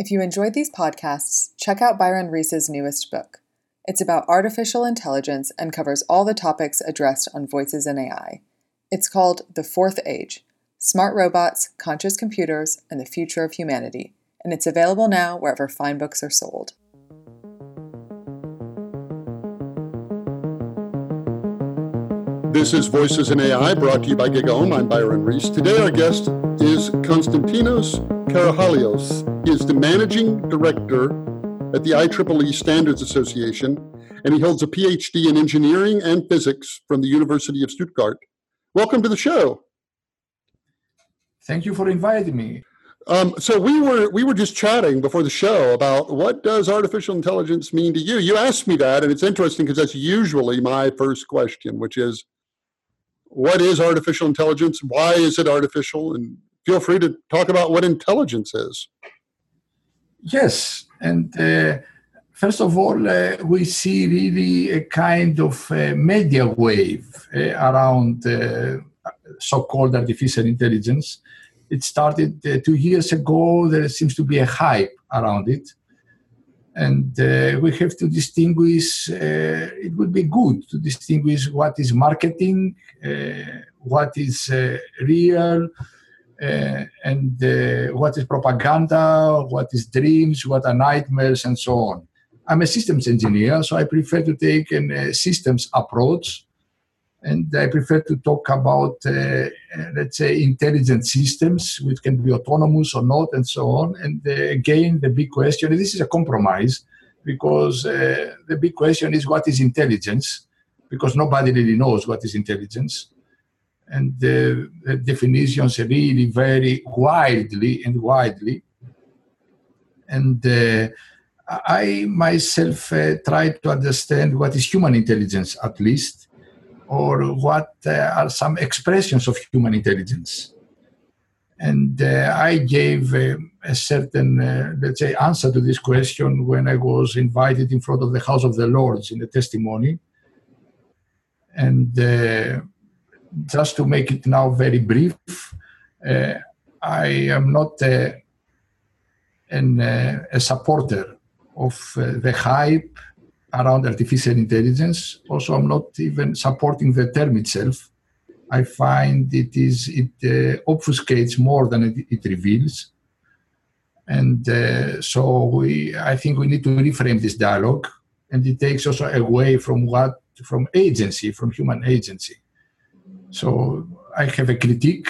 If you enjoyed these podcasts, check out Byron Reese's newest book. It's about artificial intelligence and covers all the topics addressed on Voices in AI. It's called The Fourth Age Smart Robots, Conscious Computers, and the Future of Humanity, and it's available now wherever fine books are sold. This is Voices in AI brought to you by GigaOM. I'm Byron Reese. Today, our guest is Konstantinos Karachalios. He is the managing director at the IEEE Standards Association, and he holds a PhD in engineering and physics from the University of Stuttgart. Welcome to the show. Thank you for inviting me. Um, so we were we were just chatting before the show about what does artificial intelligence mean to you. You asked me that, and it's interesting because that's usually my first question, which is, what is artificial intelligence? Why is it artificial? And feel free to talk about what intelligence is. Yes, and uh, first of all, uh, we see really a kind of uh, media wave uh, around uh, so-called artificial intelligence. It started uh, two years ago. There seems to be a hype around it and we have to distinguish it would be good to distinguish what is marketing what is real and uh, what is propaganda what is dreams what are nightmares and so on i'm a systems engineer so i prefer to take a systems approach and I prefer to talk about, uh, uh, let's say, intelligent systems, which can be autonomous or not, and so on. And uh, again, the big question this is a compromise because uh, the big question is what is intelligence? Because nobody really knows what is intelligence. And the definitions really vary widely and widely. And uh, I myself uh, try to understand what is human intelligence, at least or what uh, are some expressions of human intelligence. And uh, I gave uh, a certain, uh, let's say, answer to this question when I was invited in front of the House of the Lords in the testimony. And just to make it now very brief, uh, I am not an, a supporter of the hype around artificial intelligence. Also, I'm not even supporting the term itself. I find it is it uh, obfuscates more than it, it reveals, and uh, so we. I think we need to reframe this dialogue, and it takes also away from what from agency, from human agency. So I have a critique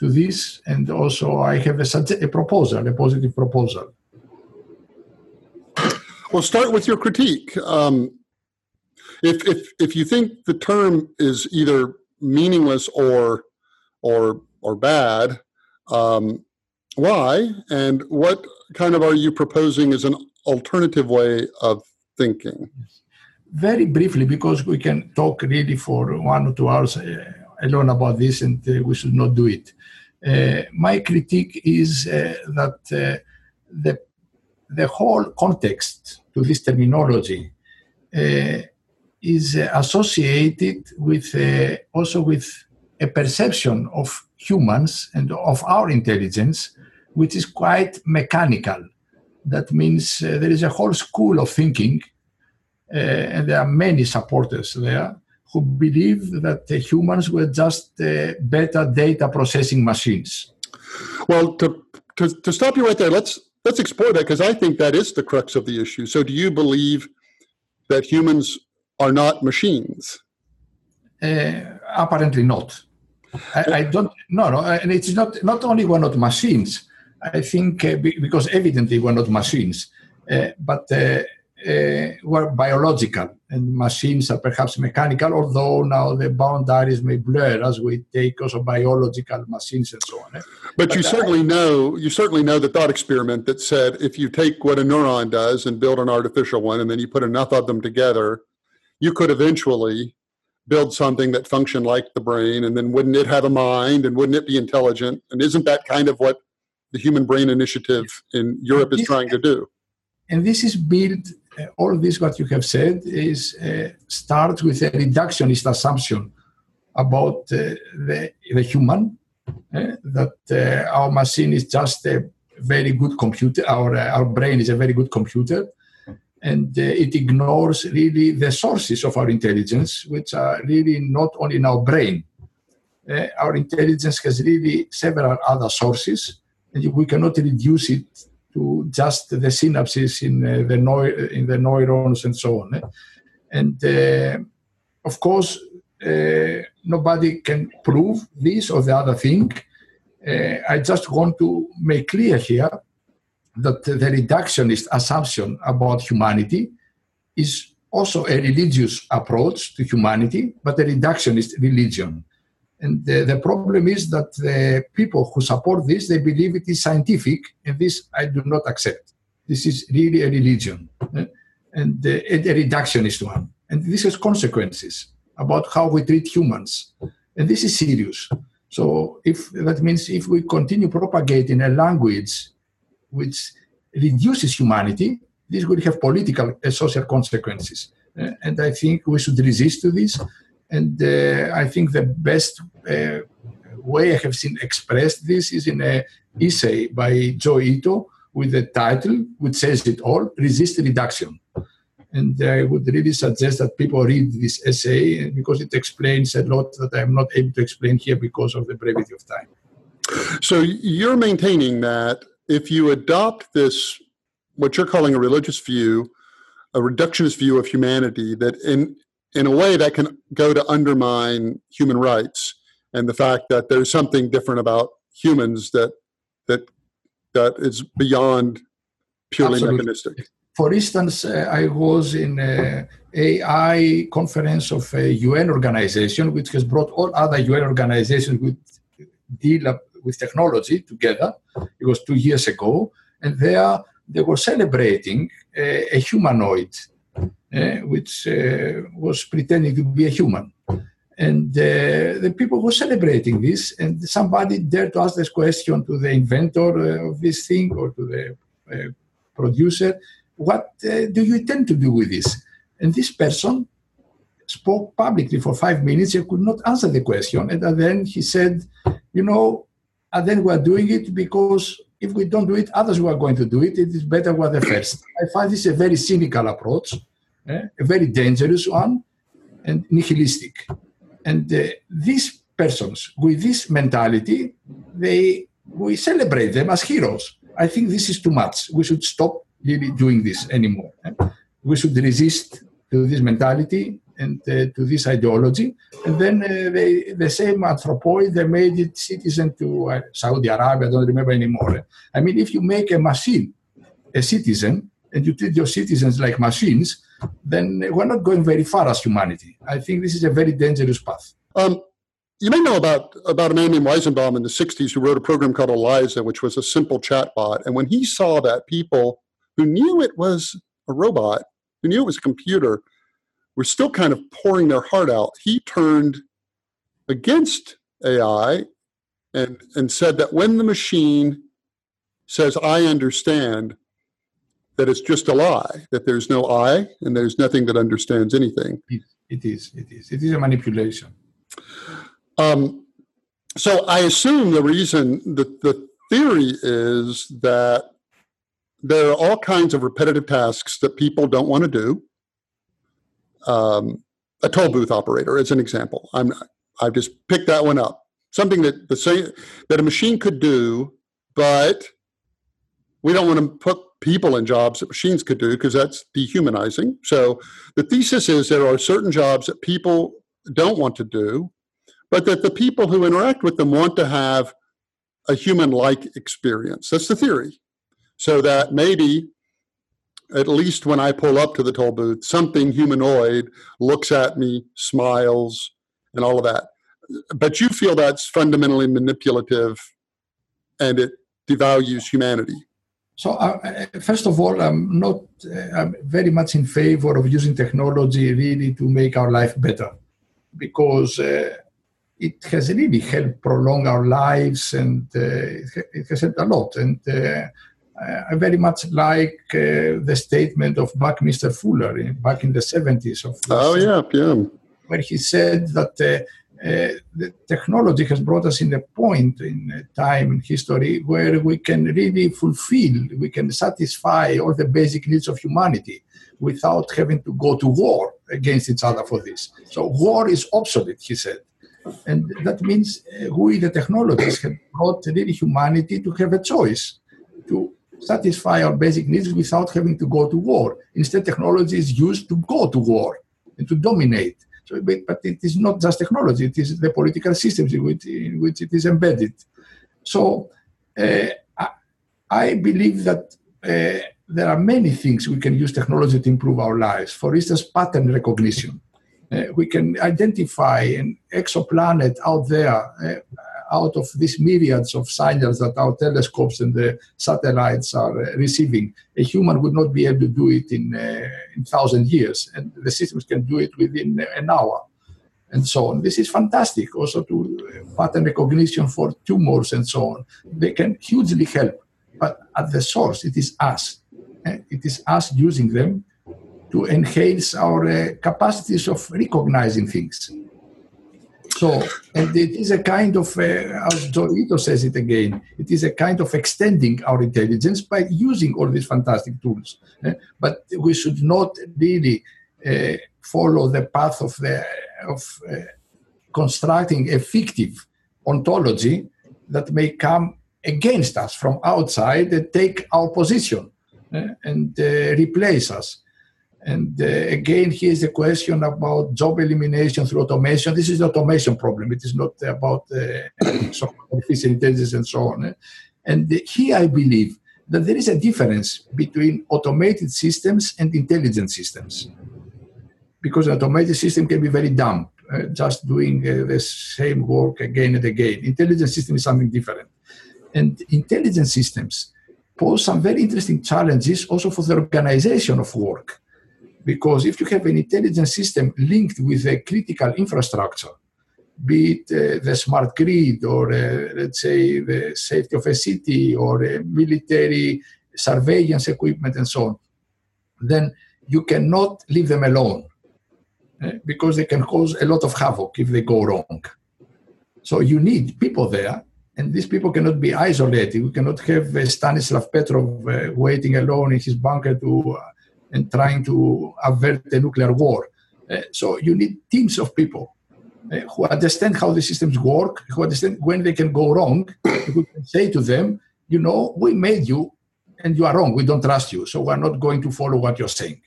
to this, and also I have a, a proposal, a positive proposal. Well, start with your critique. Um, if if if you think the term is either meaningless or or or bad, um, why and what kind of are you proposing as an alternative way of thinking? Very briefly, because we can talk really for one or two hours uh, alone about this, and uh, we should not do it. Uh, my critique is uh, that the the whole context to this terminology is associated with also with a perception of humans and of our intelligence, which is quite mechanical. That means uh, there is a whole school of thinking, uh, and there are many supporters there who believe that humans were just uh, better data processing machines. Well, to, to, to stop you right there, let's let's explore that because I think that is the crux of the issue. So, do you believe that humans are not machines? Uh, apparently not. I, I, don't. No, no, and it's not. Not only we're not machines. I think uh, because evidently we're not machines, uh, but uh, uh, were biological and machines are perhaps mechanical, although now the boundaries may blur as we take also biological machines and so on. Eh? But, but, you certainly know you certainly know the thought experiment that said if you take what a neuron does and build an artificial one, and then you put enough of them together, you could eventually build something that functioned like the brain, and then wouldn't it have a mind and wouldn't it be intelligent? And isn't that kind of what the Human Brain Initiative in Europe is trying to do? And this is built uh, all this what you have said is uh, starts with a reductionist assumption about uh, the, the human uh, that uh, our machine is just a very good computer. Our uh, our brain is a very good computer, and uh, it ignores really the sources of our intelligence, which are really not only in our brain. Uh, our intelligence has really several other sources, and we cannot reduce it to just the synapses in uh, the neu- in the neurons and so on. Eh? And uh, of course, uh, nobody can prove this or the other thing. I just want to make clear here that the reductionist assumption about humanity is also a religious approach to humanity, but a reductionist religion. And the, the, problem is that the people who support this, they believe it is scientific, and this I do not accept. This is really a religion, eh? and uh, a reductionist one. And this has consequences about how we treat humans. And this is serious. So if that means if we continue propagating a language which reduces humanity, this will have political and social consequences. And I think we should resist to this. And uh, I think the best way I have seen expressed this is in uh, an essay by Joi Ito with the title, which says it all, Resist Reduction. And I would really suggest that people read this essay because it explains a lot that I'm not able to explain here because of the brevity of time. So you're maintaining that if you adopt this, what you're calling a religious view, a reductionist view of humanity, that in in a way that can go to undermine human rights and the fact that there's something different about humans that that that is beyond purely Absolutely. mechanistic. For instance, uh, I was in a AI conference of a UN organization, which has brought all other UN organizations which deal with technology together. It was two years ago, and there they were celebrating a, a humanoid, uh, which uh, was pretending to be a human. And uh, the people were celebrating this, and somebody dared to ask this question to the inventor uh, of this thing or to the uh, producer what uh, do you intend to do with this? And this person spoke publicly for five minutes. He could not answer the question. And then he said, you know, and then we're doing it because if we don't do it, others were going to do it. It is better we're the first. I find this a very cynical approach, eh? a very dangerous one, and nihilistic. And uh, these persons with this mentality, they we celebrate them as heroes. I think this is too much. We should stop really doing this anymore. We should resist to this mentality and uh, to this ideology. And then uh, they, the same anthropoid, they made it citizen to uh, Saudi Arabia, I don't remember anymore. I mean, if you make a machine a citizen and you treat your citizens like machines, then we're not going very far as humanity. I think this is a very dangerous path. Um, you may know about, about a man named Weizenbaum in the 60s who wrote a program called Eliza, which was a simple chatbot. And when he saw that people who knew it was a robot, who knew it was a computer, were still kind of pouring their heart out. He turned against AI and, and said that when the machine says, I understand, that it's just a lie, that there's no I and there's nothing that understands anything. It, it is, it is. It is a manipulation. Um, so I assume the reason that the theory is that there are all kinds of repetitive tasks that people don't want to do. Um, a toll booth operator, as an example, I'm I've just picked that one up. Something that the same that a machine could do, but we don't want to put people in jobs that machines could do because that's dehumanizing. So the thesis is there are certain jobs that people don't want to do, but that the people who interact with them want to have a human-like experience. That's the theory so that maybe at least when I pull up to the toll booth, something humanoid looks at me, smiles, and all of that. But you feel that's fundamentally manipulative and it devalues humanity. So, uh, uh, first of all, I'm not uh, I'm very much in favor of using technology really to make our life better because uh, it has really helped prolong our lives and uh, it has helped a lot. And uh, I very much like uh, the statement of Buckminster Fuller in, back in the 70s. Of oh, yeah, yeah. Where he said that uh, uh, the technology has brought us in a point in time in history where we can really fulfill, we can satisfy all the basic needs of humanity without having to go to war against each other for this. So war is obsolete, he said. And that means uh, we, the technologists, have brought really humanity to have a choice to satisfy our basic needs without having to go to war. Instead, technology is used to go to war and to dominate. So, but, it is not just technology, it is the political systems in which, in which it is embedded. So uh, I, I, believe that uh, there are many things we can use technology to improve our lives. For instance, pattern recognition. Uh, we can identify an exoplanet out there, uh, out of these myriads of signals that our telescopes and the satellites are uh, receiving. A human would not be able to do it in uh, in thousand years, and the systems can do it within an hour, and so on. This is fantastic. Also, to uh, pattern recognition for tumors and so on, they can hugely help. But at the source, it is us it is us using them to enhance our uh, capacities of recognizing things. So, and it is a kind of, uh, as Joi says it again, it is a kind of extending our intelligence by using all these fantastic tools. Uh, but we should not really uh, follow the path of, the, of uh, constructing a fictive ontology that may come against us from outside and take our position. Uh, and uh, replace us. And uh, again, here's the question about job elimination through automation. This is the automation problem. It is not about artificial intelligence and so on. And here I believe that there is a difference between automated systems and intelligent systems. Because an automated system can be very dumb, uh, just doing uh, the same work again and again. Intelligent system is something different. And intelligent systems pose some very interesting challenges also for the organization of work. Because if you have an intelligent system linked with a critical infrastructure, be it uh, the smart grid or uh, let's say the safety of a city or military surveillance equipment and so on, then you cannot leave them alone uh, because they can cause a lot of havoc if they go wrong. So you need people there and these people cannot be isolated. We cannot have uh, Stanislav Petrov uh, waiting alone in his bunker to uh, and trying to avert a nuclear war. Uh, so you need teams of people uh, who understand how the systems work, who understand when they can go wrong. who can say to them, you know, we made you, and you are wrong. We don't trust you, so we're not going to follow what you're saying.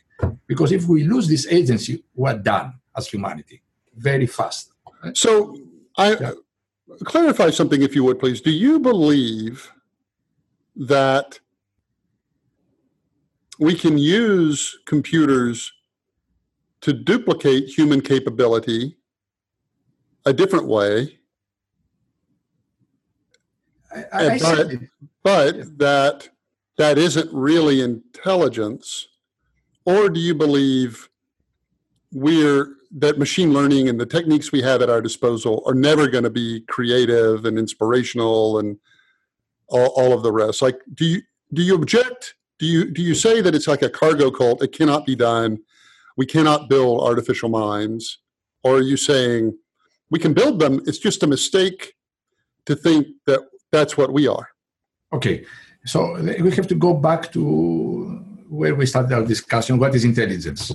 Because if we lose this agency, we're done as humanity very fast. So I. Yeah clarify something, if you would, please. Do you believe that we can use computers to duplicate human capability a different way? I, I but, but that that isn't really intelligence, or do you believe we're that machine learning and the techniques we have at our disposal are never going to be creative and inspirational and all, all of the rest? Like do you do you object do you do you say that it's like a cargo cult? It cannot be done. We cannot build artificial minds or are you saying we can build them? It's just a mistake to think that that's what we are. Okay. So we have to go back to where we started our discussion. What is intelligence?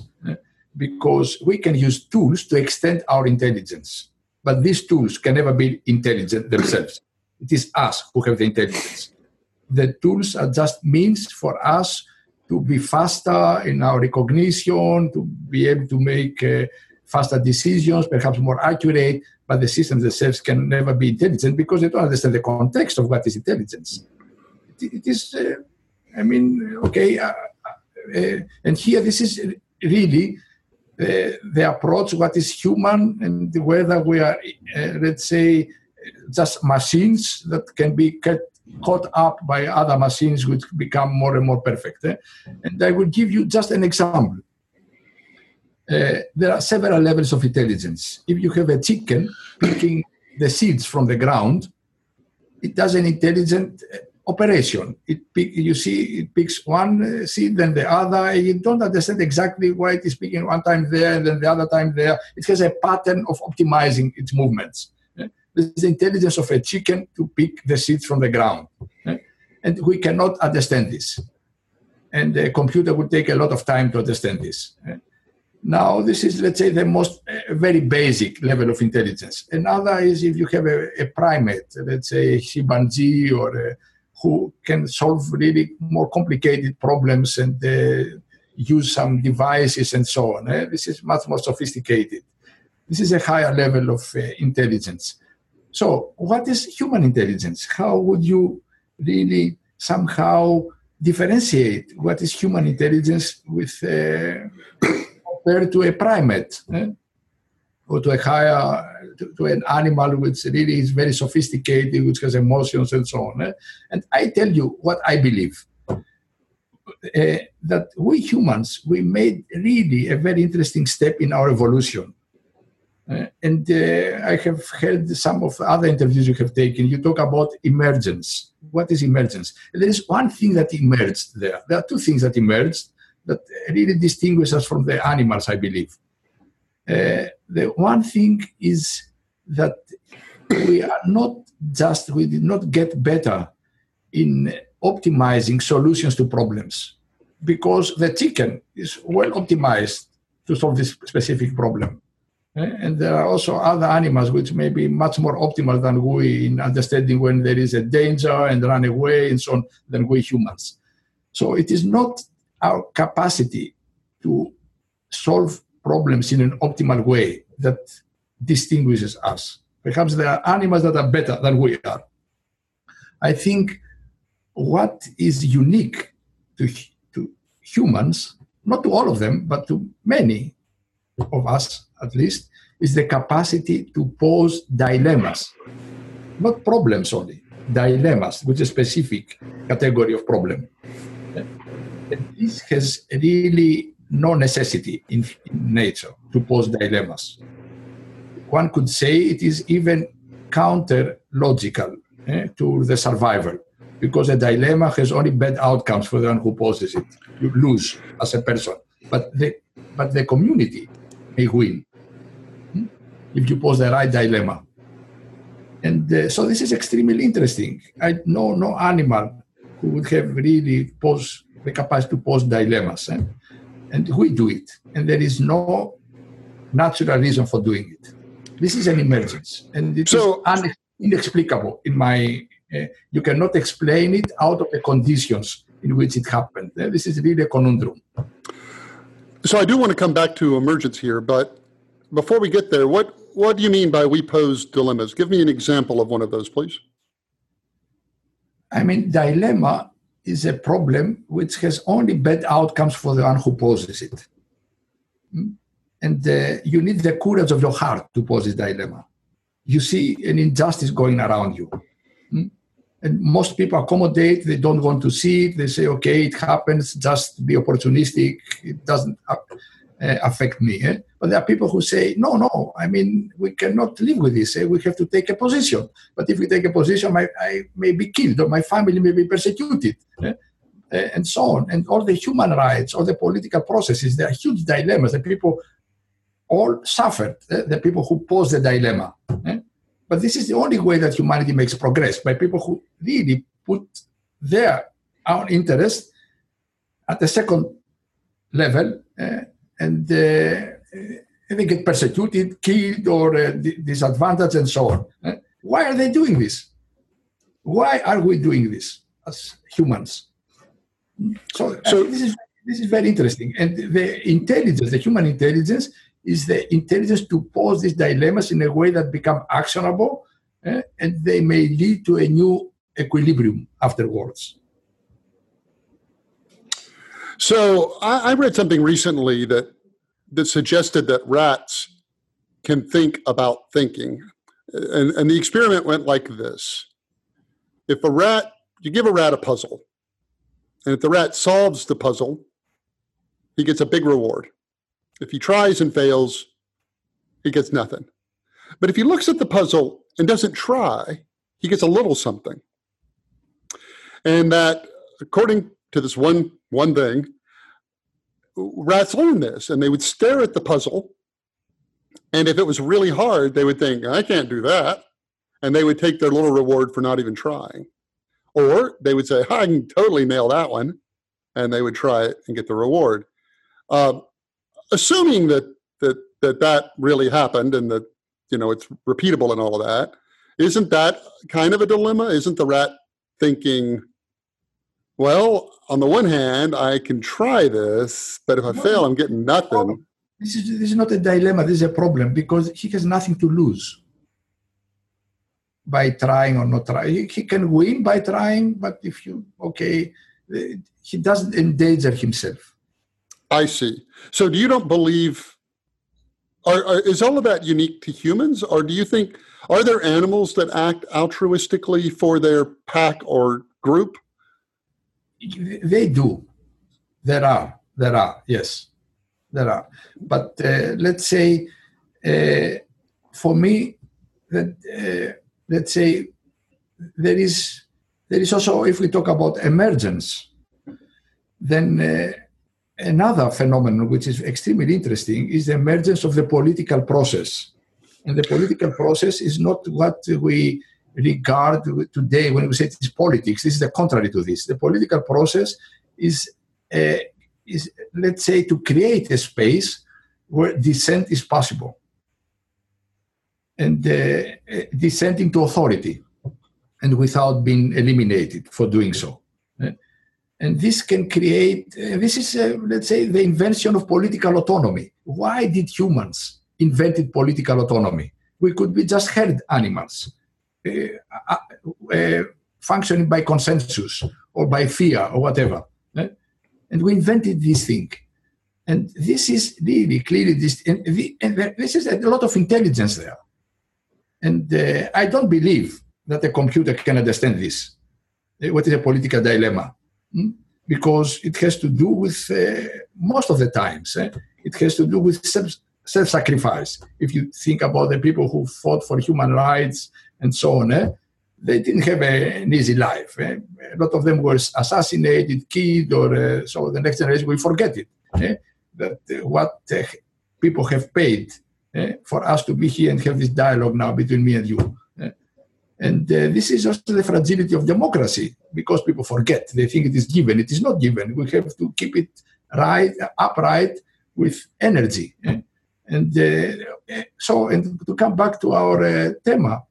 Because we can use tools to extend our intelligence. But these tools can never be intelligent themselves. It is us who have the intelligence. The tools are just means for us to be faster in our recognition, to be able to make uh, faster decisions, perhaps more accurate, but the systems themselves can never be intelligent because they don't understand the context of what is intelligence. it, it is, uh, I mean, okay, uh, uh and here this is really the, the approach what is human and whether we are uh, let's say just machines that can be cut, caught up by other machines which become more and more perfect eh? and i will give you just an example uh, there are several levels of intelligence if you have a chicken picking the seeds from the ground it does an intelligent operation. It pick, you see it picks one seed, then the other. You don't understand exactly why it is picking one time there, and then the other time there. It has a pattern of optimizing its movements. This is the intelligence of a chicken to pick the seeds from the ground. And we cannot understand this. And a computer would take a lot of time to understand this. Now, this is, let's say, the most uh, very basic level of intelligence. Another is if you have a, a primate, let's say a chimpanzee or a, who can solve really more complicated problems and uh, use some devices and so on. Eh? This is much more sophisticated. This is a higher level of uh, intelligence. So, what is human intelligence? How would you really somehow differentiate what is human intelligence with uh, compared to a primate eh? or to a higher to, to, an animal which really is very sophisticated, which has emotions and so on. Eh? And I tell you what I believe. Uh, that we humans we made really a very interesting step in our evolution and uh, I have heard some of other interviews you have taken. You talk about emergence. What is emergence? There is one thing that emerged there. There are two things that emerged that really distinguish us from the animals, I believe. Uh, the one thing is that we are not just, we did not get better in optimizing solutions to problems because the chicken is well optimized to solve this specific problem? Eh, and there are also other animals which may be much more optimal than we in understanding when there is a danger and run away and so on than we humans. So it is not our capacity to solve problems in an optimal way that distinguishes us. Perhaps there are animals that are better than we are. I think what is unique to, to humans, not to all of them, but to many of us, at least, is the capacity to pose dilemmas, not problems only, dilemmas, which is a specific category of problem. And this has really no necessity in, in nature to pose dilemmas. One could say it is even counter logical eh, to the survival because a dilemma has only bad outcomes for the one who poses it. You lose as a person, but the, but the community may win if you pose the right dilemma. And uh, so this is extremely interesting. I know no animal who would have really posed the capacity to pose dilemmas. Eh? And we do it. And there is no natural reason for doing it. This is an emergence. And it so, is inexplicable in my, uh, you cannot explain it out of the conditions in which it happened. Uh, this is really a conundrum. So I do want to come back to emergence here, but before we get there, what what do you mean by we pose dilemmas? Give me an example of one of those, please. I mean, dilemma is a problem which has only bad outcomes for the one who poses it. Hmm? And uh, you need the courage of your heart to pose this dilemma. You see an injustice going around you. And most people accommodate, they don't want to see it. They say, okay, it happens, just be opportunistic. It doesn't uh, affect me. Eh? But there are people who say, no, no, I mean, we cannot live with this. Eh? We have to take a position. But if we take a position, I, I may be killed or my family may be persecuted. Eh? eh? and so on. And all the human rights, all the political processes, there are huge dilemmas that people all suffered, eh? the people who pose the dilemma. But this is the only way that humanity makes progress, by people who really put their own interest at the second level eh? and uh, they get persecuted, killed, or uh, disadvantaged, and so on. Uh, why are they doing this? Why are we doing this as humans? So, so this is this is very interesting. And the intelligence, the human intelligence, is the intelligence to pose these dilemmas in a way that become actionable, uh, and they may lead to a new equilibrium afterwards. So I, I read something recently that that suggested that rats can think about thinking. And, and the experiment went like this if a rat, you give a rat a puzzle, and if the rat solves the puzzle, he gets a big reward. If he tries and fails, he gets nothing. But if he looks at the puzzle and doesn't try, he gets a little something. and that according to this one one thing, rats learn this, and they would stare at the puzzle, and if it was really hard, they would think, "I can't do that," and they would take their little reward for not even trying, or they would say, "I can totally nail that one," and they would try it and get the reward. Uh, assuming that that that that really happened and that you know it's repeatable and all of that, isn't that kind of a dilemma? Isn't the rat thinking, well, on the one hand, I can try this, but if I fail, I'm getting nothing. This is, this is not a dilemma, this is a problem because he has nothing to lose by trying or not trying. He can win by trying, but if you, okay, he doesn't endanger himself. I see. So do you don't believe, are, are, is all of that unique to humans, or do you think, are there animals that act altruistically for their pack or group? They do. There are. There are. Yes, there are. But uh, let's say, uh, for me, that uh, let's say there is there is also if we talk about emergence, then uh, another phenomenon which is extremely interesting is the emergence of the political process. And the political process is not what we regard today when we say it is politics. This is the contrary to this. The political process is, uh, is let's say, to create a space where dissent is possible and uh, dissent into authority and without being eliminated for doing so. And this can create, uh, this is, uh, let's say, the invention of political autonomy. Why did humans invented political autonomy? We could be just herd animals uh, uh, uh, functioning by consensus or by fear or whatever. Eh? And we invented this thing. And this is really clearly this, and, the, and this is a lot of intelligence there. And uh, I don't believe that a computer can understand this. What is a political dilemma? Hmm? Because it has to do with, uh, most of the times, eh? it has to do with self sacrifice. If you think about the people who fought for human rights and so on. Eh? They didn't have a, an easy life. Eh? A lot of them were assassinated, killed, or uh, so the next generation will forget it. Eh? That uh, what uh, people have paid eh, for us to be here and have this dialogue now between me and you. And uh, this is also the fragility of democracy because people forget. They think it is given. It is not given. We have to keep it right, upright with energy. And uh, so, and to come back to our uh, tema,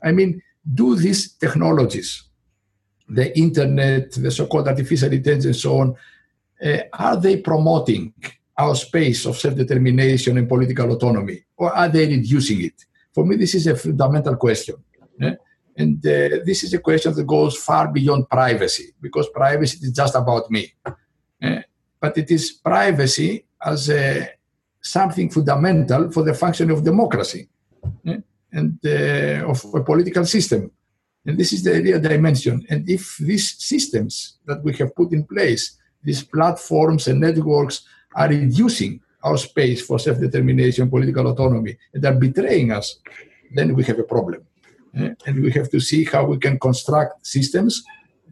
I mean, do these technologies, the internet, the so-called artificial intelligence, and so on, uh, are they promoting our space of self-determination and political autonomy, or are they reducing it? For me, this is a fundamental question. Eh? And uh, this is a question that goes far beyond privacy, because privacy is just about me. Eh? But it is privacy as a, something fundamental for the function of democracy. Eh? and uh, of a political system. And this is the real dimension. And if these systems that we have put in place, these platforms and networks are reducing our space for self-determination, political autonomy, and are betraying us, then we have a problem. Uh, and we have to see how we can construct systems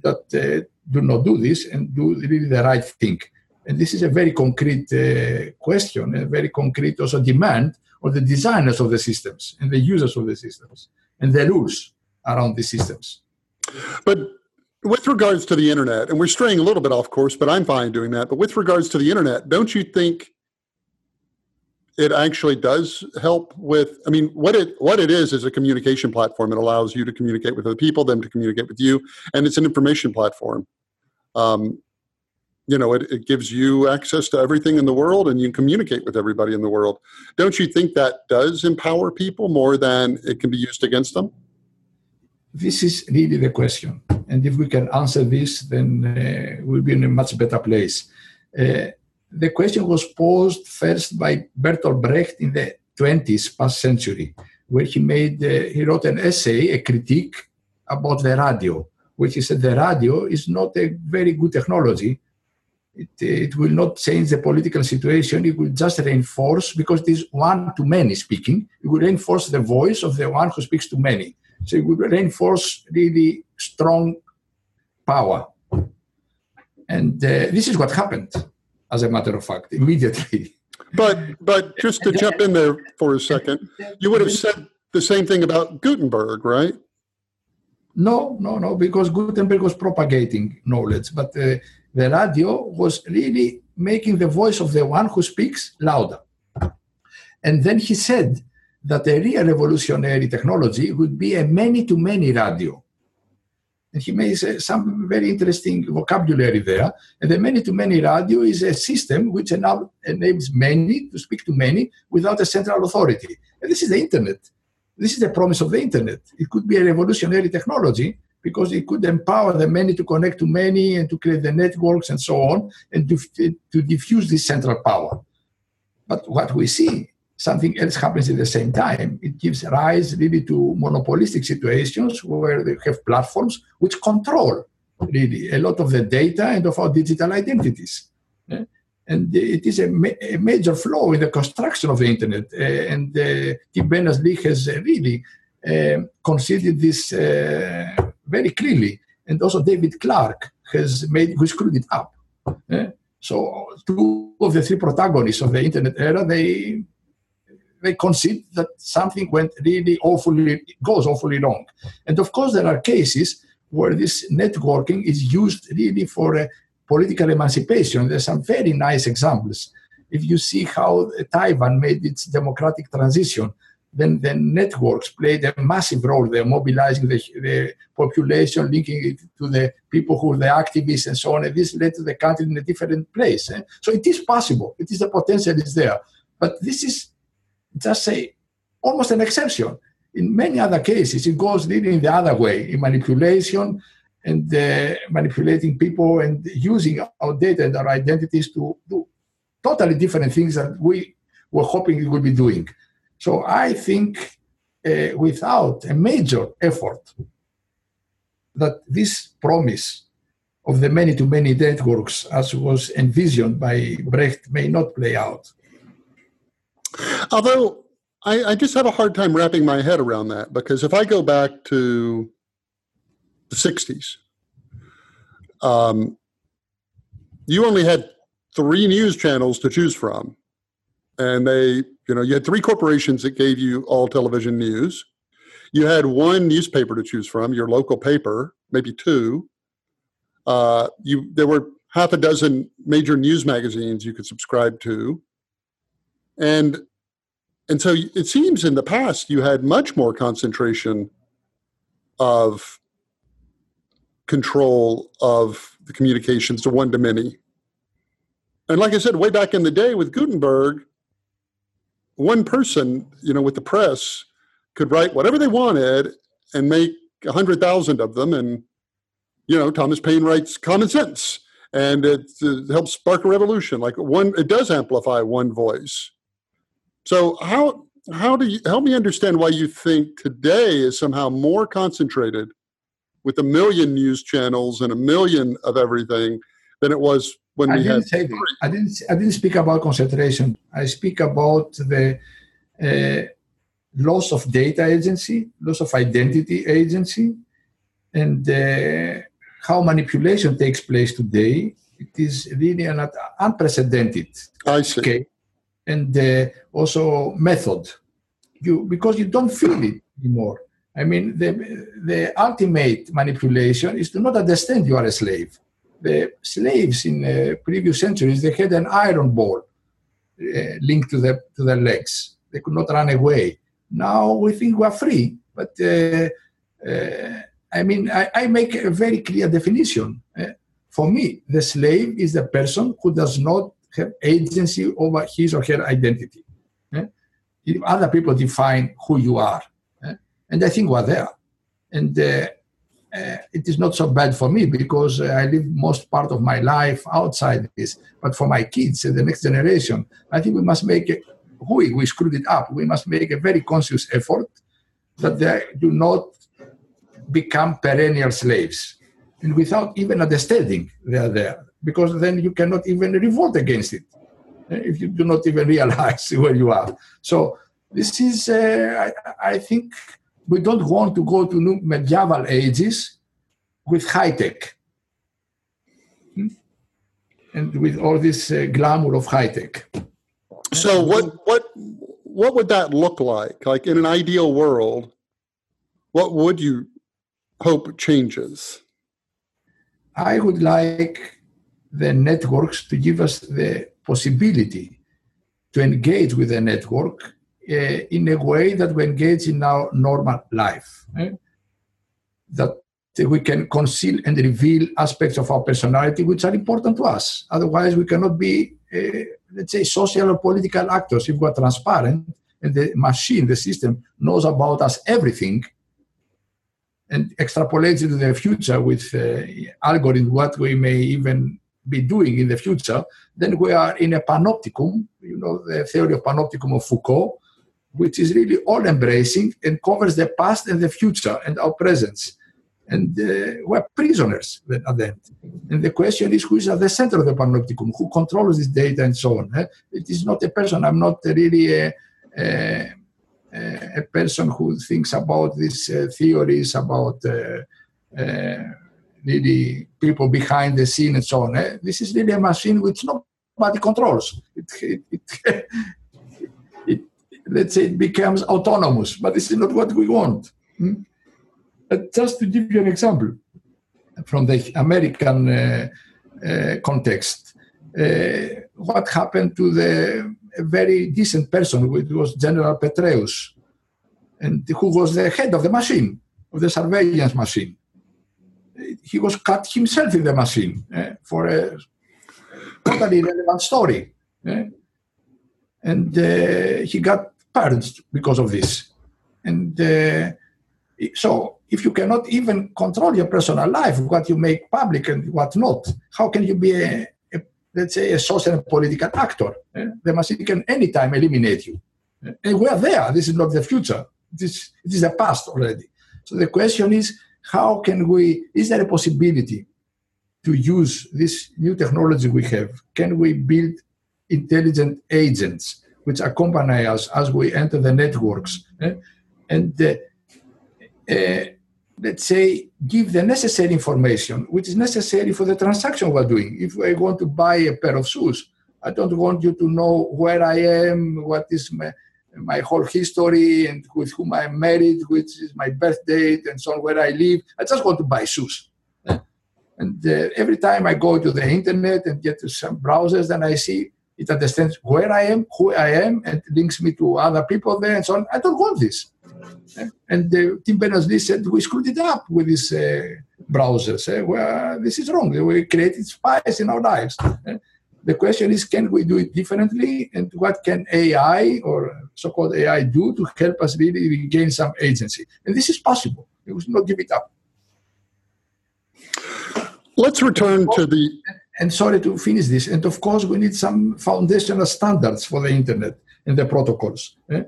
that uh, do not do this and do really the right thing. And this is a very concrete uh, question, a very concrete also demand or the designers of the systems and the users of the systems and the rules around the systems. But with regards to the internet, and we're straying a little bit off course, but I'm fine doing that. But with regards to the internet, don't you think it actually does help with? I mean, what it what it is is a communication platform. It allows you to communicate with other people, them to communicate with you, and it's an information platform. Um, you know it, it gives you access to everything in the world and you communicate with everybody in the world don't you think that does empower people more than it can be used against them this is really the question and if we can answer this then uh, we'll be in a much better place uh, the question was posed first by bertolt brecht in the 20th past century where he made uh, he wrote an essay a critique about the radio which he said the radio is not a very good technology it, it will not change the political situation. It will just reinforce, because it is one to many speaking, it will reinforce the voice of the one who speaks to many. So it will reinforce really strong power. And uh, this is what happened, as a matter of fact, immediately. But but just to jump in there for a second, you would have said the same thing about Gutenberg, right? No, no, no, because Gutenberg was propagating knowledge, but uh, the radio was really making the voice of the one who speaks louder. And then he said that a real revolutionary technology would be a many to many radio. And he uh, some very interesting vocabulary there. And the many to many radio is a system which enables many to speak to many without a central authority. And this is the internet. This is the promise of the internet. It could be a revolutionary technology because it could empower the many to connect to many and to create the networks and so on and to, to diffuse this central power. But what we see, something else happens at the same time. It gives rise really to monopolistic situations where they have platforms which control really a lot of the data and of our digital identities. Yeah? And it is a, ma- a, major flaw in the construction of the internet. Uh, and uh, Tim Berners-Lee has really uh, considered this uh, very clearly. And also David Clark has made, who screwed it up. So two of the three protagonists of the internet era, they they concede that something went really awfully goes awfully wrong. And of course, there are cases where this networking is used really for a political emancipation. There's some very nice examples. If you see how Taiwan made its democratic transition, then the networks played a massive role. They're mobilizing the, the, population, linking it to the people who are the activists and so on. And this led to the country in a different place. Eh? So it is possible. It is the potential is there. But this is just say almost an exception. In many other cases, it goes leading the other way in manipulation and uh, manipulating people and using our data and our identities to do totally different things that we were hoping it would be doing. So I think uh, without a major effort, that this promise of the many to many networks, as was envisioned by Brecht, may not play out. Although I, I, just have a hard time wrapping my head around that because if I go back to the 60s, um, you only had three news channels to choose from. And they, you know, you had three corporations that gave you all television news. You had one newspaper to choose from, your local paper, maybe two. Uh, you there were half a dozen major news magazines you could subscribe to and and so it seems in the past you had much more concentration of control of the communications to one to many. And like i said way back in the day with gutenberg one person you know with the press could write whatever they wanted and make a hundred thousand of them. And you know thomas paine writes common sense and it, it helps spark a revolution. Like one it does amplify one voice so how how do you help me understand why you think today is somehow more concentrated with a million news channels and a million of everything than it was when I we didn't had. Say I didn't. I didn't speak about concentration. I speak about the uh, loss of data agency, loss of identity agency, and uh, how manipulation takes place today. It is really an unprecedented. I see. Okay and uh, also method. You because you don't feel it anymore. I mean, the the ultimate manipulation is to not understand you are a slave. The slaves in uh, previous centuries they had an iron ball uh, linked to the to their legs. They could not run away. Now we think we are free, but uh, uh, I mean, I, I, make a very clear definition. Uh, for me, the slave is the person who does not have agency over his or her identity. Eh? If other people define who you are. Eh? And I think we're there. And uh, uh, it is not so bad for me because uh, I live most part of my life outside this. But for my kids and the next generation, I think we must make it, we, we screwed it up. We must make a very conscious effort that they do not become perennial slaves. And without even understanding they are there because then you cannot even revolt against it eh, if you do not even realize where you are. So this is, uh, I, I, think, we don't want to go to new medieval ages with high tech. and with all this uh, glamour of high tech. So what what what would that look like? Like in an ideal world, what would you hope changes? I would like the networks to give us the possibility to engage with the network uh, in a way that we engage in our normal life. Eh? That we can conceal and reveal aspects of our personality which are important to us. Otherwise, we cannot be, uh, let's say, social or political actors if we're transparent and the machine, the system, knows about us everything and extrapolates into the future with uh, algorithms what we may even be doing in the future, then we are in a panopticon, you know, the theory of panopticon of Foucault, which is really all embracing and covers the past and the future and our presence. And uh, we're prisoners at the end. And the question is who is at the center of the panopticon, who controls this data and so on. Eh? It is not a person. I'm not really a, a, a person who thinks about these uh, theories about uh, uh, really people behind the scene and so on. Eh? This is really a machine which nobody controls. It, it, it, it, let's say it becomes autonomous, but this is not what we want. Hmm? just to give you an example from the American uh, uh, context, uh, what happened to the very decent person, which was General Petraeus, and who was the head of the machine, of the surveillance machine. He was cut himself in the machine eh, for a totally irrelevant story. Eh? And uh, he got parents because of this. And uh, so, if you cannot even control your personal life, what you make public and what not, how can you be a, a let's say, a social and political actor? Eh? The machine can anytime eliminate you. And we are there. This is not the future. This, is the past already. So the question is, how can we, is there a possibility to use this new technology we have? Can we build intelligent agents which accompany us as we enter the networks? Eh? And uh, uh, let's say, give the necessary information which is necessary for the transaction we're doing. If I want to buy a pair of shoes, I don't want you to know where I am, what is my, my whole history and with whom I'm married, which is my birth date and so on, where I live. I just want to buy shoes. And uh, every time I go to the internet and get to some browsers, then I see it understands where I am, who I am, and links me to other people there and so on. I don't want this. And uh, Tim Berners-Lee said we screwed it up with these uh, browsers. Eh? Well, this is wrong. We created spies in our lives. Eh? The question is, can we do it differently? And what can AI or so-called AI do to help us really regain some agency? And this is possible. We should not give it up. Let's return to the. And sorry to finish this. And of course, we need some foundational standards for the internet and the protocols, eh?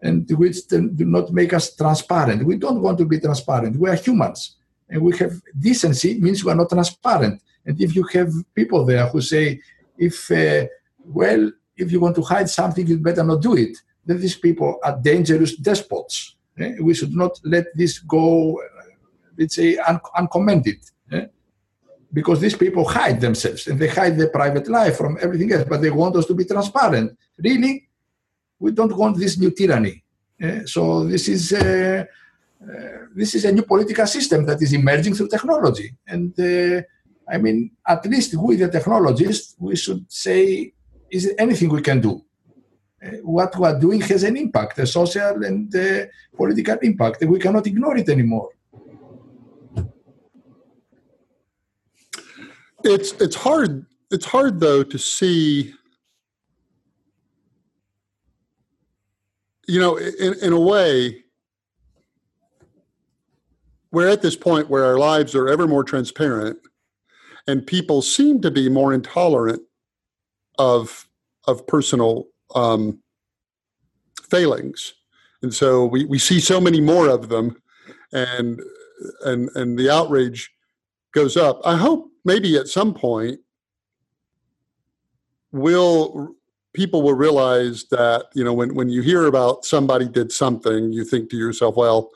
and which do not make us transparent. We don't want to be transparent. We are humans, and we have decency means we are not transparent. And if you have people there who say, if, uh, well, if you want to hide something, you'd better not do it. Then these people are dangerous despots. Eh? We should not let this go, let's say, un- uncommented. Eh? Because these people hide themselves and they hide their private life from everything else, but they want us to be transparent. Really, we don't want this new tyranny. Eh? So this is. Uh, uh, this is a new political system that is emerging through technology. And uh, I mean, at least we, the technologists, we should say, is there anything we can do? What we are doing has an impact, a social and uh, political impact, we cannot ignore it anymore. It's it's hard. It's hard though to see. You know, in in a way, we're at this point where our lives are ever more transparent and people seem to be more intolerant of of personal um, failings, and so we, we see so many more of them, and and and the outrage goes up. I hope maybe at some point will people will realize that you know when when you hear about somebody did something, you think to yourself, well,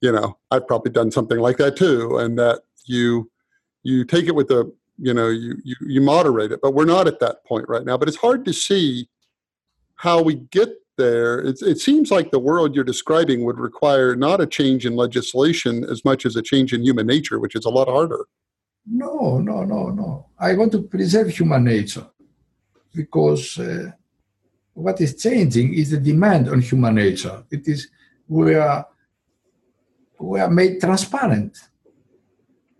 you know, I've probably done something like that too, and that you you take it with a you know you, you you moderate it. But we're not at that point right now. But it's hard to see how we get there it, it seems like the world you're describing would require not a change in legislation as much as a change in human nature which is a lot harder. No no no no. I want to preserve human nature because uh, what is changing is the demand on human nature. It is we are we are made transparent.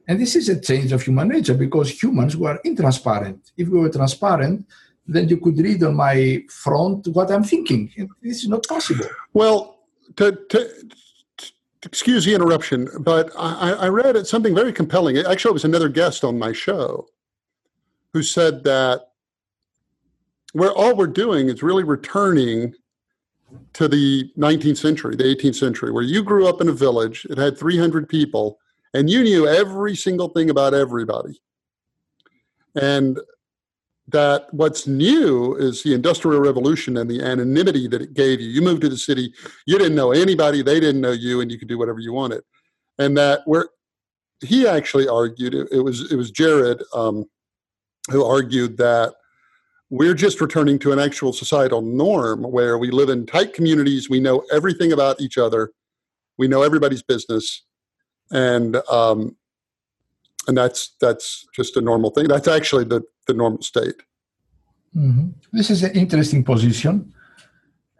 And this is a change of human nature because humans were intransparent. If we were transparent, then you could read on my front what I'm thinking. This is not possible. Well, to, to, to excuse the interruption, but I, I read something very compelling. Actually, it was another guest on my show who said that where all we're doing is really returning to the 19th century, the 18th century, where you grew up in a village, it had 300 people, and you knew every single thing about everybody. And that what's new is the industrial revolution and the anonymity that it gave you. You moved to the city, you didn't know anybody, they didn't know you, and you could do whatever you wanted. And that where he actually argued, it, was it was Jared um, who argued that we're just returning to an actual societal norm where we live in tight communities, we know everything about each other, we know everybody's business, and um, and that's that's just a normal thing. That's actually the the normal state. Mm-hmm. This is an interesting position.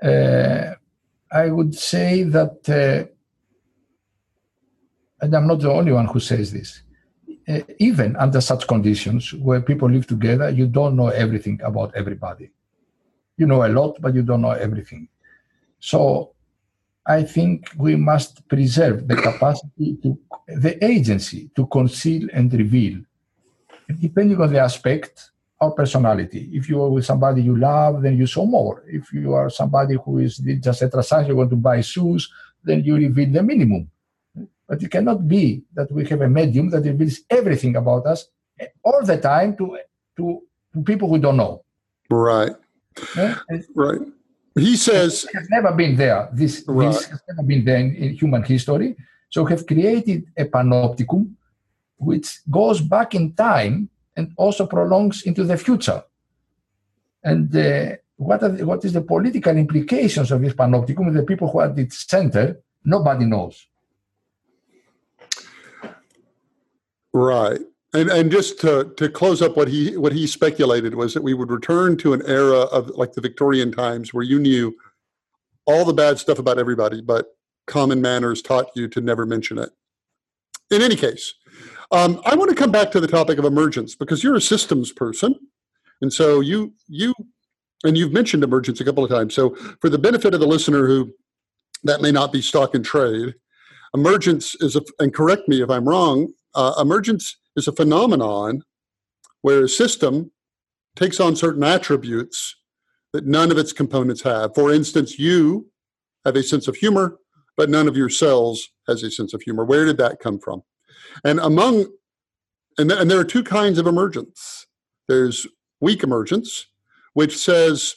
Uh, I would say that, uh, and I'm not the only one who says this. Uh, even under such conditions where people live together, you don't know everything about everybody. You know a lot, but you don't know everything. So I think we must preserve the capacity to the agency to conceal and reveal, depending on the aspect our personality. If you are with somebody you love, then you show more. If you are somebody who is just a transaction, you want to buy shoes, then you reveal the minimum. But it cannot be that we have a medium that reveals everything about us all the time to to, to people who don't know. Right. Yeah? Right. He says it has never been there. This, right. this has never been there in, in, human history. So have created a panopticon which goes back in time and also prolongs into the future. And uh, what, the, what is the political implications of this panopticon? The people who are at its center, nobody knows. Right. And and just to to close up what he what he speculated was that we would return to an era of like the Victorian times where you knew all the bad stuff about everybody, but common manners taught you to never mention it. In any case, um, I want to come back to the topic of emergence because you're a systems person, and so you you and you've mentioned emergence a couple of times. So for the benefit of the listener who that may not be stock and trade, emergence is a, and correct me if I'm wrong. Uh, emergence is a phenomenon where a system takes on certain attributes that none of its components have. For instance, you have a sense of humor, but none of your cells has a sense of humor. Where did that come from? And among and, th- and there are two kinds of emergence. There's weak emergence, which says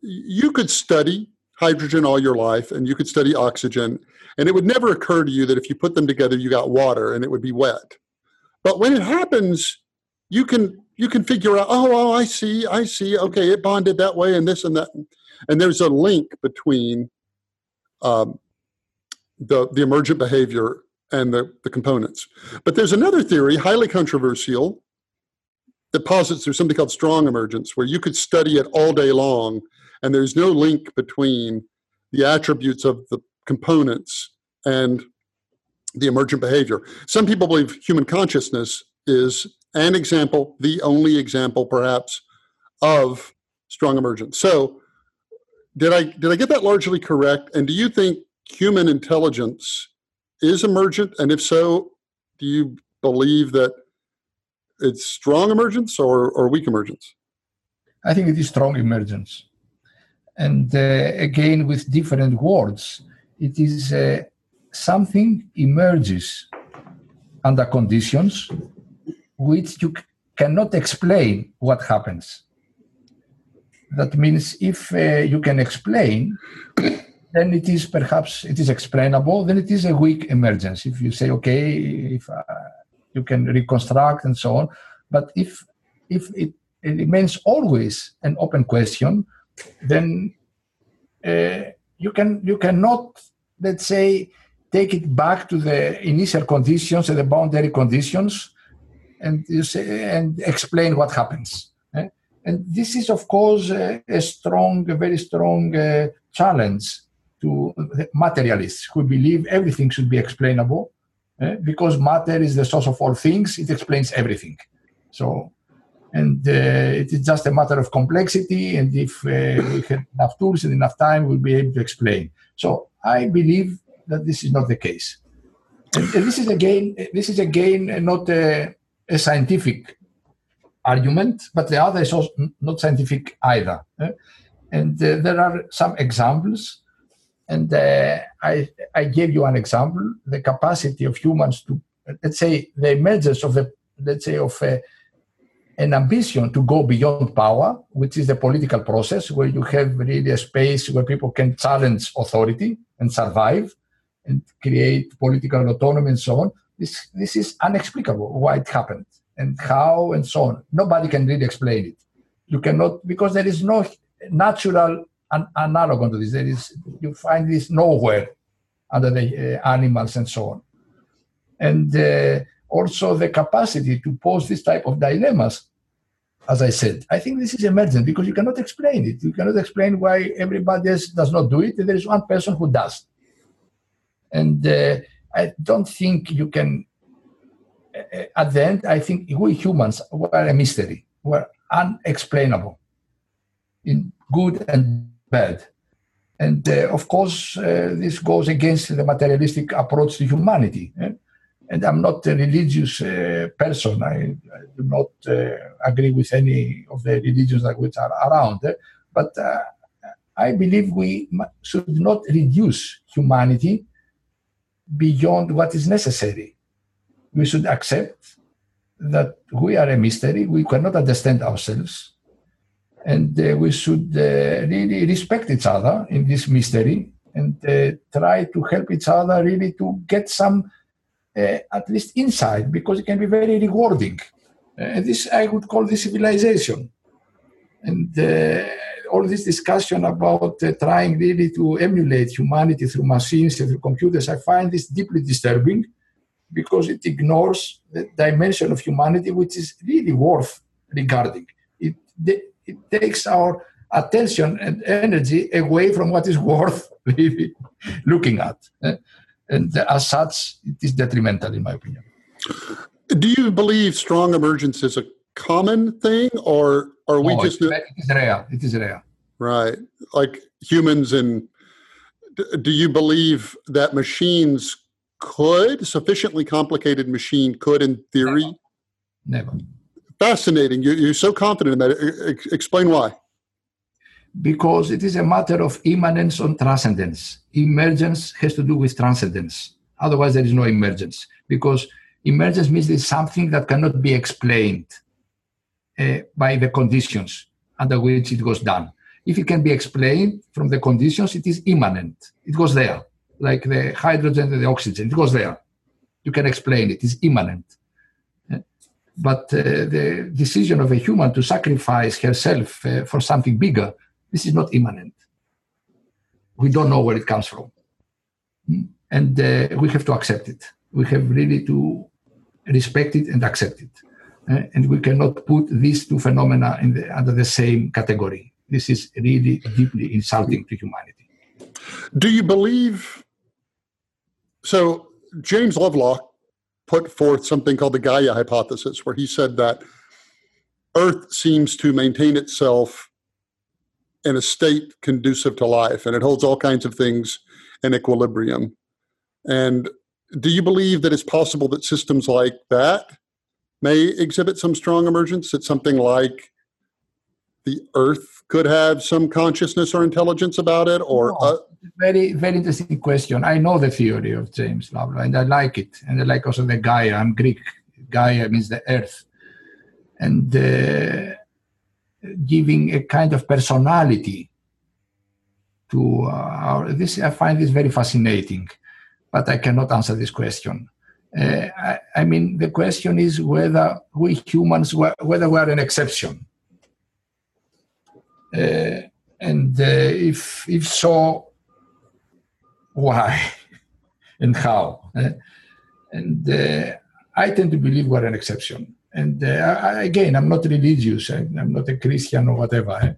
you could study hydrogen all your life and you could study oxygen and it would never occur to you that if you put them together you got water and it would be wet but when it happens, you can you can figure out, oh, oh, I see, I see. Okay, it bonded that way, and this and that, and there's a link between um, the the emergent behavior and the, the components. But there's another theory, highly controversial, that posits there's something called strong emergence, where you could study it all day long, and there's no link between the attributes of the components and the emergent behavior. Some people believe human consciousness is an example, the only example perhaps, of strong emergence. So, did I did I get that largely correct? And do you think human intelligence is emergent? And if so, do you believe that it's strong emergence or, or weak emergence? I think it is strong emergence. And uh, again, with different words, it is uh, something emerges under conditions which you cannot explain what happens. That means if uh, you can explain, then it is perhaps it is explainable. Then it is a weak emergence. If you say, okay, if uh, you can reconstruct and so on. But if if it, it remains always an open question, then uh, you can you cannot let's say take it back to the initial conditions and the boundary conditions and you say, and explain what happens. Eh? And this is, of course, a, a strong, a very strong uh, challenge to materialists who believe everything should be explainable eh? because matter is the source of all things. It explains everything. So, and uh, it is just a matter of complexity. And if uh, we have enough tools and enough time, we'll be able to explain. So, I believe that this is not the case. And, and this is again, this is again not a, a scientific argument, but the other is also not scientific either. Eh? And uh, there are some examples, and uh, I, I gave you an example: the capacity of humans to, let's say, the emergence of the, let's say, of uh, an ambition to go beyond power, which is the political process, where you have really a space where people can challenge authority and survive, and create political autonomy and so on. This, this is unexplicable why it happened and how and so on. Nobody can really explain it. You cannot, because there is no natural an- analog to this. There is, you find this nowhere under the uh, animals and so on. And uh, also the capacity to pose this type of dilemmas, as I said. I think this is emergent because you cannot explain it. You cannot explain why everybody else does not do it. There is one person who does. And uh, I don't think you can. Uh, at the end, I think we humans were a mystery. We're unexplainable in good and bad. And uh, of course, uh, this goes against the materialistic approach to humanity. Eh? And I'm not a religious uh, person. I, I, do not uh, agree with any of the religions that which are around. But I believe we should not reduce humanity beyond what is necessary. We should accept that we are a mystery, we cannot understand ourselves, and uh, we should uh, really respect each other in this mystery and uh, try to help each other really to get some uh, at least inside, because it can be very rewarding. and this I would call the civilization. And uh, all this discussion about uh, trying really to emulate humanity through machines and through computers, I find this deeply disturbing because it ignores the dimension of humanity which is really worth regarding. It, it takes our attention and energy away from what is worth really looking at. And as such, it is detrimental, in my opinion. Do you believe strong emergence is a common thing, or are we just? It is rare. It is rare. Right, like humans and. Do you believe that machines could sufficiently complicated machine could, in theory? Never. Never. Fascinating. You're, you're so confident in that. Explain why. Because it is a matter of immanence on transcendence. Emergence has to do with transcendence. Otherwise, there is no emergence. Because emergence means it's something that cannot be explained uh, by the conditions under which it goes done. If it can be explained from the conditions, it is immanent. It goes there, like the hydrogen and the oxygen. It goes there. You can explain it. It's immanent. Uh, but uh, the decision of a human to sacrifice herself uh, for something bigger, this is not immanent. We don't know where it comes from. Hmm? And uh, we have to accept it. We have really to respect it and accept it. Uh, and we cannot put these two phenomena the, under the same category. This is really deeply insulting to humanity. Do you believe? So, James Lovelock put forth something called the Gaia hypothesis, where he said that Earth seems to maintain itself in a state conducive to life, and it holds all kinds of things in equilibrium. And do you believe that it's possible that systems like that may exhibit some strong emergence, that something like the Earth could have some consciousness or intelligence about it, or no, uh, very very interesting question. I know the theory of James Lovelock, and I like it, and I like also the Gaia. I'm Greek. Gaia means the Earth, and uh, giving a kind of personality to uh, our, this. I find this very fascinating, but I cannot answer this question. Uh, I, I, mean, the question is whether we humans, whether we are an exception. Uh, and uh, if, if so, why and how? Uh, and uh, I tend to believe we're an exception. And uh, I, again, I'm not religious, I'm not a Christian or whatever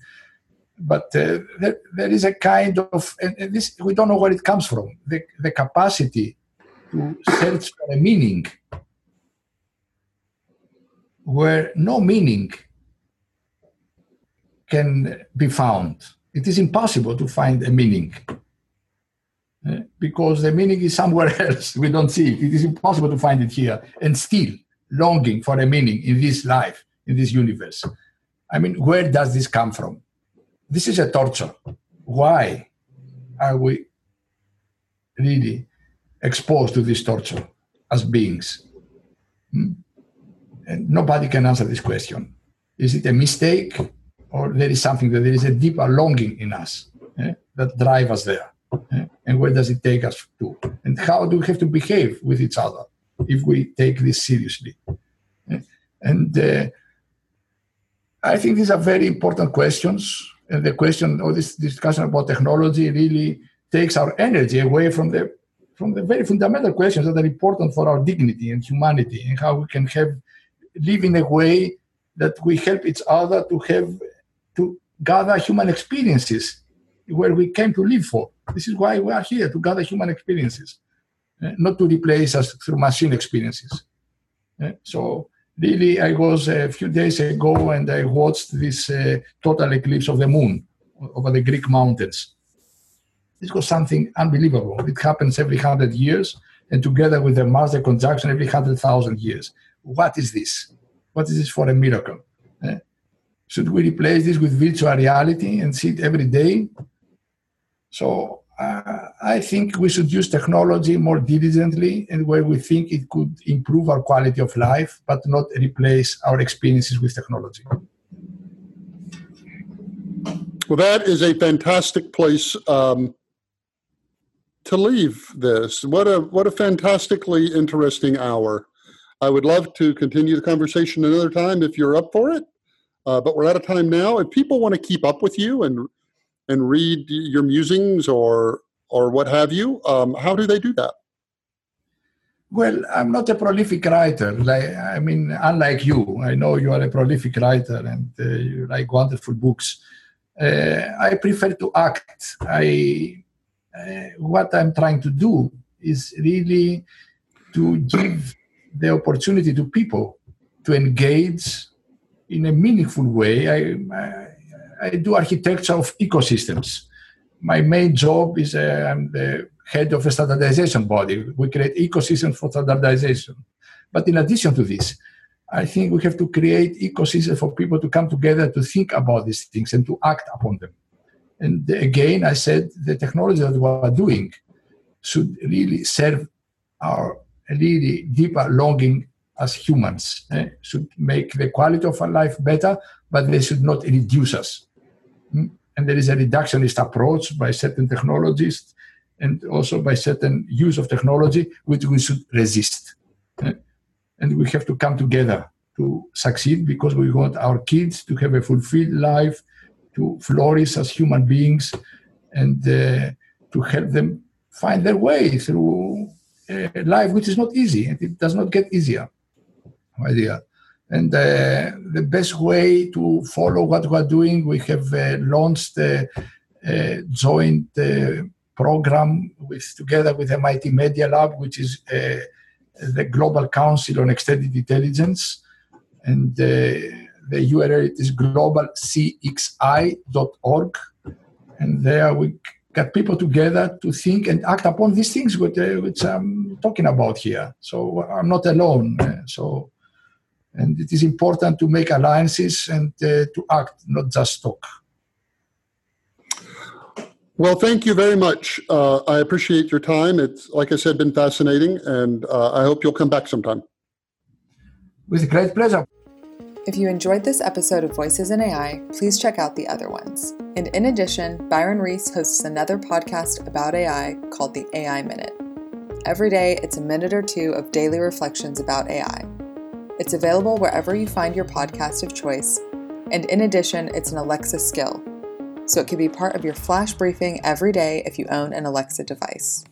but uh, there, there is a kind of and this we don't know where it comes from. The, the capacity to search for a meaning where no meaning can be found. It is impossible to find a meaning uh, because the meaning is somewhere else. We don't see it. It is impossible to find it here. And still longing for a meaning in this life in this universe i mean where does this come from this is a torture. Why are we really exposed to this torture as beings? Hmm? And nobody can answer this question. Is it a mistake, or there is something that there is a deeper longing in us eh, that drive us there? Eh? And where does it take us to? And how do we have to behave with each other if we take this seriously? And uh, I think these are very important questions and the question or this discussion about technology really takes our energy away from the from the very fundamental questions that are important for our dignity and humanity and how we can have live in a way that we help each other to have to gather human experiences where we came to live for. This is why we are here to gather human experiences, not to replace us through machine experiences. Uh, so really, I was a few days ago and I watched this uh, total eclipse of the moon over the Greek mountains. This was something unbelievable. It happens every hundred years, and together with the Mars conjunction every hundred thousand years. What is this? What is this for a miracle? Eh? Should we replace this with virtual reality and see it every day? So uh, I think we should use technology more diligently and where we think it could improve our quality of life, but not replace our experiences with technology. Well, that is a fantastic place um, to leave this. What a what a fantastically interesting hour. I would love to continue the conversation another time if you're up for it. Uh, but we're out of time now. If people want to keep up with you and and read your musings or or what have you, um, how do they do that? Well, I'm not a prolific writer. Like I mean, unlike you, I know you are a prolific writer and uh, you write wonderful books. Uh, I prefer to act. I uh, what I'm trying to do is really to give the opportunity to people to engage in a meaningful way. I, I I do architecture of ecosystems. My main job is uh, I'm the head of a standardization body. We create ecosystems for standardization. But in addition to this, I think we have to create ecosystems for people to come together to think about these things and to act upon them. And again, I said the technology that we are doing should really serve our really deeper longing as humans. Eh? Should make the quality of our life better, but they should not reduce us. And there is a reductionist approach by certain technologists and also by certain use of technology, which we should resist. And we have to come together to succeed because we want our kids to have a fulfilled life, to flourish as human beings, and uh, to help them find their way through a life which is not easy and it does not get easier. My dear. And uh, the best way to follow what we're doing, we have uh, launched a, a joint uh, program with together with MIT Media Lab, which is uh, the Global Council on Extended Intelligence. And uh, the URL is globalcxi.org. And there we get people together to think and act upon these things which, uh, which I'm talking about here. So I'm not alone. so and it is important to make alliances and uh, to act, not just talk. Well, thank you very much. Uh, I appreciate your time. It's, like I said, been fascinating, and uh, I hope you'll come back sometime. With great pleasure. If you enjoyed this episode of Voices in AI, please check out the other ones. And in addition, Byron Reese hosts another podcast about AI called the AI Minute. every day it's a minute or two of daily reflections about AI. It's available wherever you find your podcast of choice, and in addition, it's an Alexa skill, so it can be part of your flash briefing every day if you own an Alexa device.